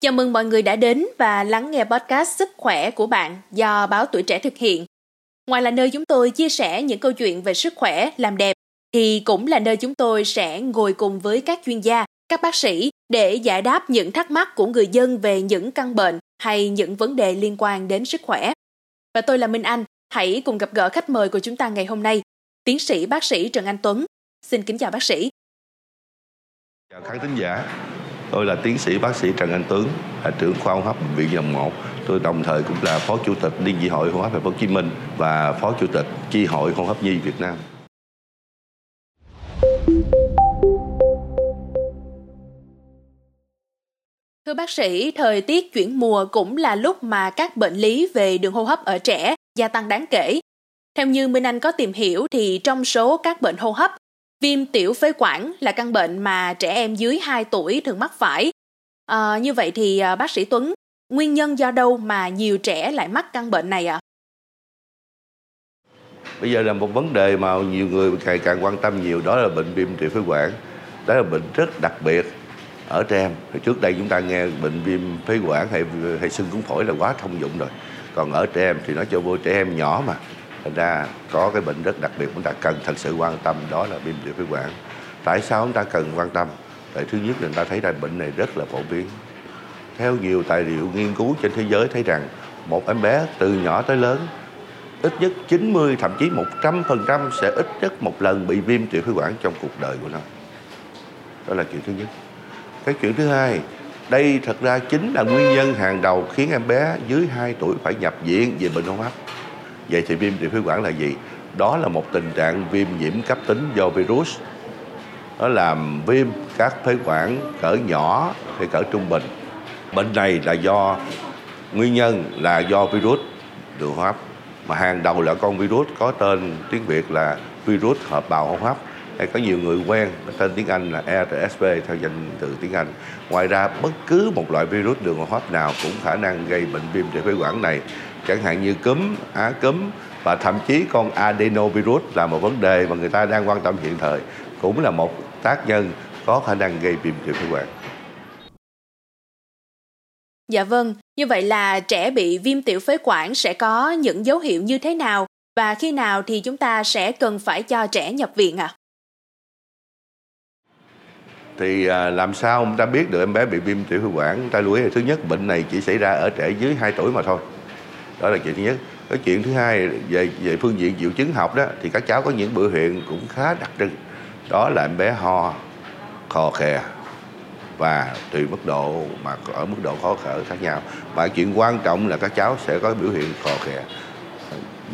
Chào mừng mọi người đã đến và lắng nghe podcast Sức khỏe của bạn do Báo Tuổi Trẻ thực hiện. Ngoài là nơi chúng tôi chia sẻ những câu chuyện về sức khỏe, làm đẹp, thì cũng là nơi chúng tôi sẽ ngồi cùng với các chuyên gia, các bác sĩ để giải đáp những thắc mắc của người dân về những căn bệnh hay những vấn đề liên quan đến sức khỏe. Và tôi là Minh Anh, hãy cùng gặp gỡ khách mời của chúng ta ngày hôm nay, tiến sĩ bác sĩ Trần Anh Tuấn. Xin kính chào bác sĩ. Chào khán thính giả, tôi là tiến sĩ bác sĩ Trần Anh tướng là trưởng khoa hô hấp bệnh viện Dòng 1. Tôi đồng thời cũng là phó chủ tịch Liên dị hội hô hấp Thành phố Hồ Chí Minh và phó chủ tịch chi hội hô hấp nhi Việt Nam. Thưa bác sĩ, thời tiết chuyển mùa cũng là lúc mà các bệnh lý về đường hô hấp ở trẻ gia tăng đáng kể. Theo như Minh Anh có tìm hiểu thì trong số các bệnh hô hấp, viêm tiểu phế quản là căn bệnh mà trẻ em dưới 2 tuổi thường mắc phải. À, như vậy thì à, bác sĩ Tuấn, nguyên nhân do đâu mà nhiều trẻ lại mắc căn bệnh này ạ? À? Bây giờ là một vấn đề mà nhiều người càng càng quan tâm nhiều đó là bệnh viêm tiểu phế quản. Đó là bệnh rất đặc biệt ở trẻ em. thì trước đây chúng ta nghe bệnh viêm phế quản hay hay sưng cuốn phổi là quá thông dụng rồi. Còn ở trẻ em thì nó cho vô trẻ em nhỏ mà thành ra có cái bệnh rất đặc biệt chúng ta cần thật sự quan tâm đó là viêm tiểu phế quản tại sao chúng ta cần quan tâm tại thứ nhất là chúng ta thấy ra bệnh này rất là phổ biến theo nhiều tài liệu nghiên cứu trên thế giới thấy rằng một em bé từ nhỏ tới lớn ít nhất 90 thậm chí 100% sẽ ít nhất một lần bị viêm tiểu phế quản trong cuộc đời của nó. Đó là chuyện thứ nhất. Cái chuyện thứ hai, đây thật ra chính là nguyên nhân hàng đầu khiến em bé dưới 2 tuổi phải nhập viện về bệnh hô hấp. Vậy thì viêm tiểu phế quản là gì? Đó là một tình trạng viêm nhiễm cấp tính do virus. Nó làm viêm các phế quản cỡ nhỏ hay cỡ trung bình. Bệnh này là do, nguyên nhân là do virus đường hô hấp mà hàng đầu là con virus có tên tiếng Việt là virus hợp bào hô hấp hay có nhiều người quen tên tiếng Anh là RSV theo danh từ tiếng Anh. Ngoài ra bất cứ một loại virus đường hô hấp nào cũng khả năng gây bệnh viêm đường phế quản này chẳng hạn như cúm, á cúm và thậm chí con adenovirus là một vấn đề mà người ta đang quan tâm hiện thời cũng là một tác nhân có khả năng gây viêm đường phế quản. Dạ vâng, như vậy là trẻ bị viêm tiểu phế quản sẽ có những dấu hiệu như thế nào và khi nào thì chúng ta sẽ cần phải cho trẻ nhập viện ạ? À? Thì à, làm sao chúng ta biết được em bé bị viêm tiểu phế quản? Ta lưu ý là thứ nhất, bệnh này chỉ xảy ra ở trẻ dưới 2 tuổi mà thôi. Đó là chuyện thứ nhất. Cái chuyện thứ hai, về về phương diện triệu chứng học đó, thì các cháu có những biểu hiện cũng khá đặc trưng. Đó là em bé ho, khò khè và tùy mức độ mà ở mức độ khó thở khác nhau. Và chuyện quan trọng là các cháu sẽ có biểu hiện khò khè.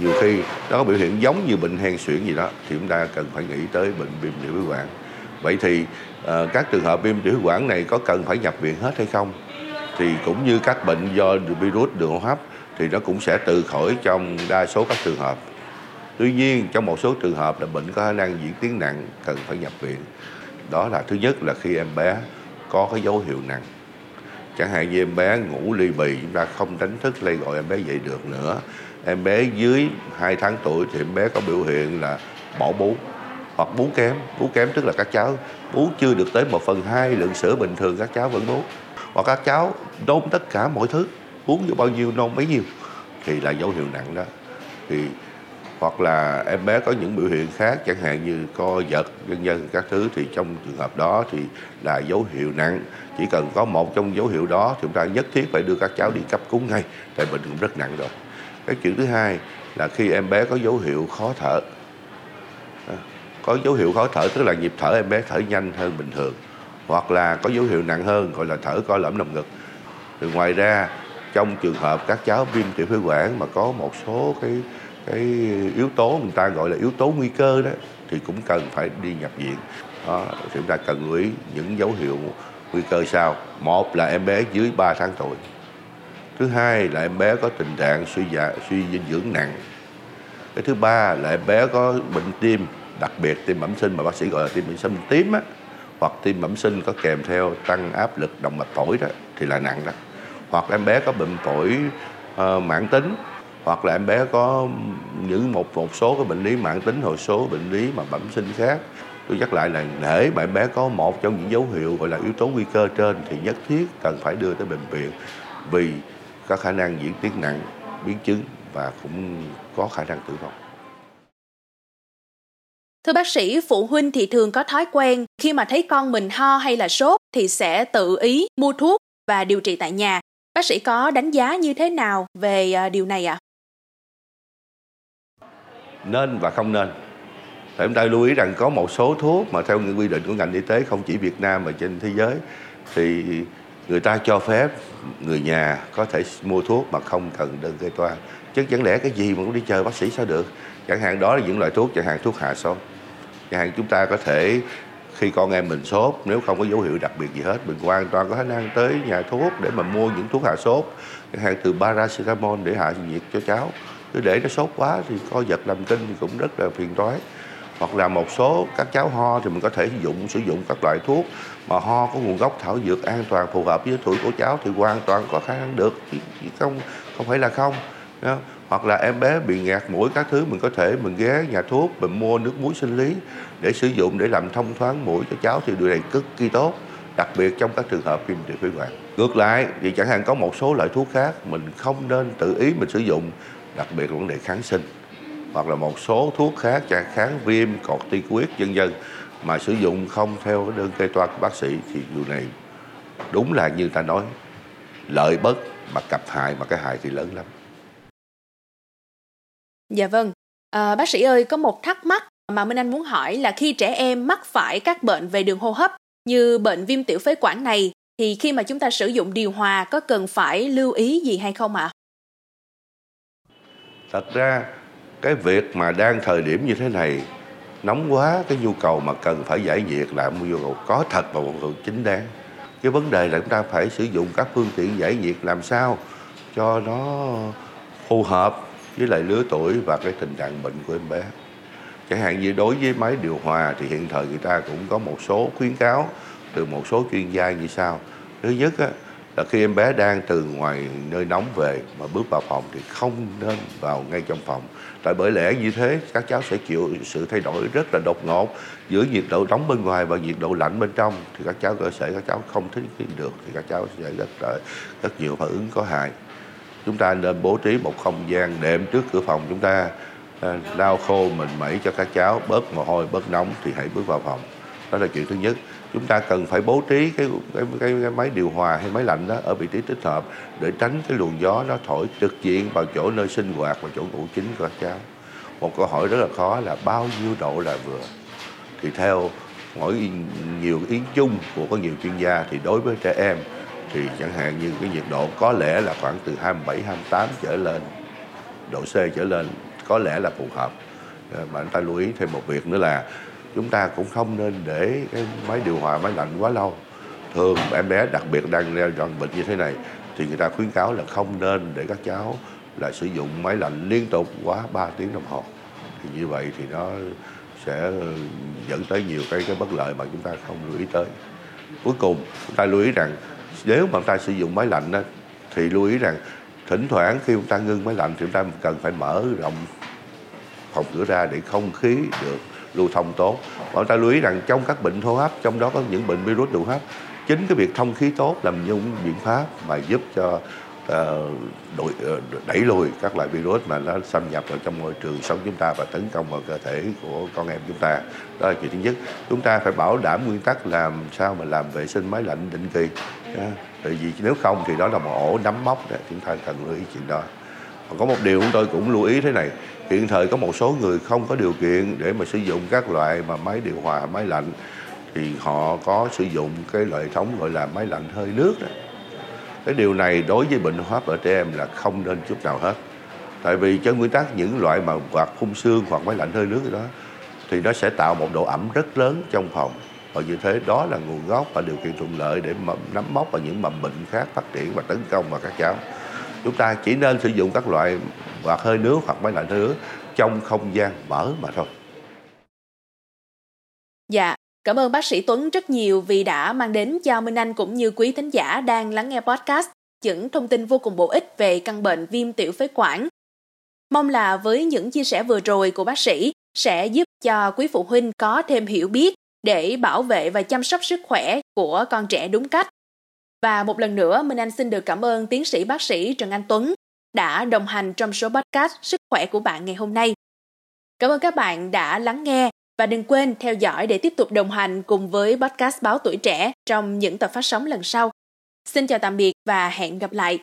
Nhiều khi nó có biểu hiện giống như bệnh hen suyễn gì đó, thì chúng ta cần phải nghĩ tới bệnh viêm tiểu phế quản vậy thì uh, các trường hợp viêm tiểu quản này có cần phải nhập viện hết hay không? Thì cũng như các bệnh do virus đường hô hấp thì nó cũng sẽ tự khỏi trong đa số các trường hợp. Tuy nhiên trong một số trường hợp là bệnh có khả năng diễn tiến nặng cần phải nhập viện. Đó là thứ nhất là khi em bé có cái dấu hiệu nặng. Chẳng hạn như em bé ngủ ly bì chúng ta không đánh thức lay gọi em bé dậy được nữa. Em bé dưới 2 tháng tuổi thì em bé có biểu hiện là bỏ bú hoặc bú kém. Bú kém tức là các cháu bú chưa được tới một phần hai lượng sữa bình thường các cháu vẫn bú. Hoặc các cháu nôn tất cả mọi thứ, uống vô bao nhiêu, nôn bấy nhiêu, thì là dấu hiệu nặng đó. Thì, hoặc là em bé có những biểu hiện khác, chẳng hạn như co giật, vân vân, các thứ, thì trong trường hợp đó thì là dấu hiệu nặng. Chỉ cần có một trong dấu hiệu đó thì chúng ta nhất thiết phải đưa các cháu đi cấp cứu ngay, tại bệnh cũng rất nặng rồi. Cái chuyện thứ hai là khi em bé có dấu hiệu khó thở có dấu hiệu khó thở tức là nhịp thở em bé thở nhanh hơn bình thường hoặc là có dấu hiệu nặng hơn gọi là thở co lõm lồng ngực. Thì ngoài ra trong trường hợp các cháu viêm tiểu phế quản mà có một số cái cái yếu tố người ta gọi là yếu tố nguy cơ đó thì cũng cần phải đi nhập viện. Đó, thì chúng ta cần lưu ý những dấu hiệu nguy cơ sau. Một là em bé dưới 3 tháng tuổi. Thứ hai là em bé có tình trạng suy dạ suy dinh dưỡng nặng. Cái thứ ba là em bé có bệnh tim đặc biệt tim bẩm sinh mà bác sĩ gọi là tim bẩm sinh tím á hoặc tim bẩm sinh có kèm theo tăng áp lực động mạch phổi đó thì là nặng đó. Hoặc em bé có bệnh phổi uh, mãn tính hoặc là em bé có những một một số cái bệnh lý mãn tính hồi số bệnh lý mà bẩm sinh khác. Tôi nhắc lại là để mà em bé có một trong những dấu hiệu gọi là yếu tố nguy cơ trên thì nhất thiết cần phải đưa tới bệnh viện vì có khả năng diễn tiến nặng biến chứng và cũng có khả năng tử vong. Thưa bác sĩ, phụ huynh thì thường có thói quen khi mà thấy con mình ho hay là sốt thì sẽ tự ý mua thuốc và điều trị tại nhà. Bác sĩ có đánh giá như thế nào về à, điều này ạ? À? Nên và không nên. Tại chúng ta lưu ý rằng có một số thuốc mà theo những quy định của ngành y tế không chỉ Việt Nam mà trên thế giới thì người ta cho phép người nhà có thể mua thuốc mà không cần đơn kê toa chứ chẳng lẽ cái gì mà cũng đi chờ bác sĩ sao được chẳng hạn đó là những loại thuốc chẳng hạn thuốc hạ sốt chẳng hạn chúng ta có thể, khi con em mình sốt, nếu không có dấu hiệu đặc biệt gì hết, mình hoàn toàn có khả năng tới nhà thuốc để mà mua những thuốc hạ sốt chẳng hạn từ paracetamol để hạ nhiệt cho cháu. Cứ để nó sốt quá thì co giật làm kinh thì cũng rất là phiền toái. Hoặc là một số các cháu ho thì mình có thể dụng, sử dụng các loại thuốc mà ho có nguồn gốc thảo dược an toàn, phù hợp với tuổi của cháu thì hoàn toàn có khả năng được, chứ không không phải là không hoặc là em bé bị ngạt mũi các thứ, mình có thể mình ghé nhà thuốc, mình mua nước muối sinh lý để sử dụng để làm thông thoáng mũi cho cháu thì điều này cực kỳ tốt, đặc biệt trong các trường hợp viêm tiểu phế quản. Ngược lại thì chẳng hạn có một số loại thuốc khác, mình không nên tự ý mình sử dụng, đặc biệt là vấn đề kháng sinh, hoặc là một số thuốc khác, chẳng kháng viêm, corticoid, vân vân, mà sử dụng không theo đơn kê toa của bác sĩ thì điều này đúng là như ta nói, lợi bất mà cặp hại mà cái hại thì lớn lắm. Dạ vâng. À, bác sĩ ơi, có một thắc mắc mà Minh Anh muốn hỏi là khi trẻ em mắc phải các bệnh về đường hô hấp như bệnh viêm tiểu phế quản này thì khi mà chúng ta sử dụng điều hòa có cần phải lưu ý gì hay không ạ? À? Thật ra cái việc mà đang thời điểm như thế này nóng quá cái nhu cầu mà cần phải giải nhiệt là một nhu cầu có thật và một nhu cầu chính đáng cái vấn đề là chúng ta phải sử dụng các phương tiện giải nhiệt làm sao cho nó phù hợp với lại lứa tuổi và cái tình trạng bệnh của em bé. Chẳng hạn như đối với máy điều hòa thì hiện thời người ta cũng có một số khuyến cáo từ một số chuyên gia như sau. Thứ nhất á, là khi em bé đang từ ngoài nơi nóng về mà bước vào phòng thì không nên vào ngay trong phòng. Tại bởi lẽ như thế các cháu sẽ chịu sự thay đổi rất là đột ngột giữa nhiệt độ nóng bên ngoài và nhiệt độ lạnh bên trong. Thì các cháu cơ thể các cháu không thích nghi được thì các cháu sẽ rất là rất nhiều phản ứng có hại chúng ta nên bố trí một không gian đệm trước cửa phòng chúng ta. À, lau khô mình mẩy cho các cháu bớt mồ hôi bớt nóng thì hãy bước vào phòng. Đó là chuyện thứ nhất. Chúng ta cần phải bố trí cái cái, cái, cái máy điều hòa hay máy lạnh đó ở vị trí thích hợp để tránh cái luồng gió nó thổi trực diện vào chỗ nơi sinh hoạt và chỗ ngủ chính của các cháu. Một câu hỏi rất là khó là bao nhiêu độ là vừa? Thì theo mỗi nhiều ý chung của có nhiều chuyên gia thì đối với trẻ em thì chẳng hạn như cái nhiệt độ có lẽ là khoảng từ 27 28 trở lên, độ C trở lên, có lẽ là phù hợp. Ờ, mà anh ta lưu ý thêm một việc nữa là chúng ta cũng không nên để cái máy điều hòa máy lạnh quá lâu. Thường em bé đặc biệt đang đeo đoạn bệnh như thế này thì người ta khuyến cáo là không nên để các cháu là sử dụng máy lạnh liên tục quá 3 tiếng đồng hồ. Thì như vậy thì nó sẽ dẫn tới nhiều cái cái bất lợi mà chúng ta không lưu ý tới. Cuối cùng, chúng ta lưu ý rằng nếu mà chúng ta sử dụng máy lạnh đó, thì lưu ý rằng thỉnh thoảng khi chúng ta ngưng máy lạnh thì chúng ta cần phải mở rộng phòng cửa ra để không khí được lưu thông tốt. Và chúng ta lưu ý rằng trong các bệnh hô hấp trong đó có những bệnh virus đường hô hấp chính cái việc thông khí tốt là những biện pháp mà giúp cho uh, uh, đẩy lùi các loại virus mà nó xâm nhập vào trong môi trường sống chúng ta và tấn công vào cơ thể của con em chúng ta. Đó là chuyện thứ nhất. Chúng ta phải bảo đảm nguyên tắc làm sao mà làm vệ sinh máy lạnh định kỳ. Dạ. tại vì nếu không thì đó là một ổ nắm móc đó. chúng ta cần lưu ý chuyện đó. Còn có một điều chúng tôi cũng lưu ý thế này, hiện thời có một số người không có điều kiện để mà sử dụng các loại mà máy điều hòa, máy lạnh, thì họ có sử dụng cái loại thống gọi là máy lạnh hơi nước đó. Cái điều này đối với bệnh hô hấp ở trẻ em là không nên chút nào hết. Tại vì trên nguyên tắc những loại mà quạt phun xương hoặc máy lạnh hơi nước đó, thì nó sẽ tạo một độ ẩm rất lớn trong phòng và như thế đó là nguồn gốc và điều kiện thuận lợi để mà nắm móc và những mầm bệnh khác phát triển và tấn công vào các cháu chúng ta chỉ nên sử dụng các loại hoặc hơi nước hoặc máy lạnh hơi nước trong không gian mở mà thôi Dạ, Cảm ơn bác sĩ Tuấn rất nhiều vì đã mang đến cho Minh Anh cũng như quý thính giả đang lắng nghe podcast những thông tin vô cùng bổ ích về căn bệnh viêm tiểu phế quản. Mong là với những chia sẻ vừa rồi của bác sĩ, sẽ giúp cho quý phụ huynh có thêm hiểu biết để bảo vệ và chăm sóc sức khỏe của con trẻ đúng cách. Và một lần nữa, Minh Anh xin được cảm ơn tiến sĩ bác sĩ Trần Anh Tuấn đã đồng hành trong số podcast Sức khỏe của bạn ngày hôm nay. Cảm ơn các bạn đã lắng nghe và đừng quên theo dõi để tiếp tục đồng hành cùng với podcast Báo Tuổi Trẻ trong những tập phát sóng lần sau. Xin chào tạm biệt và hẹn gặp lại.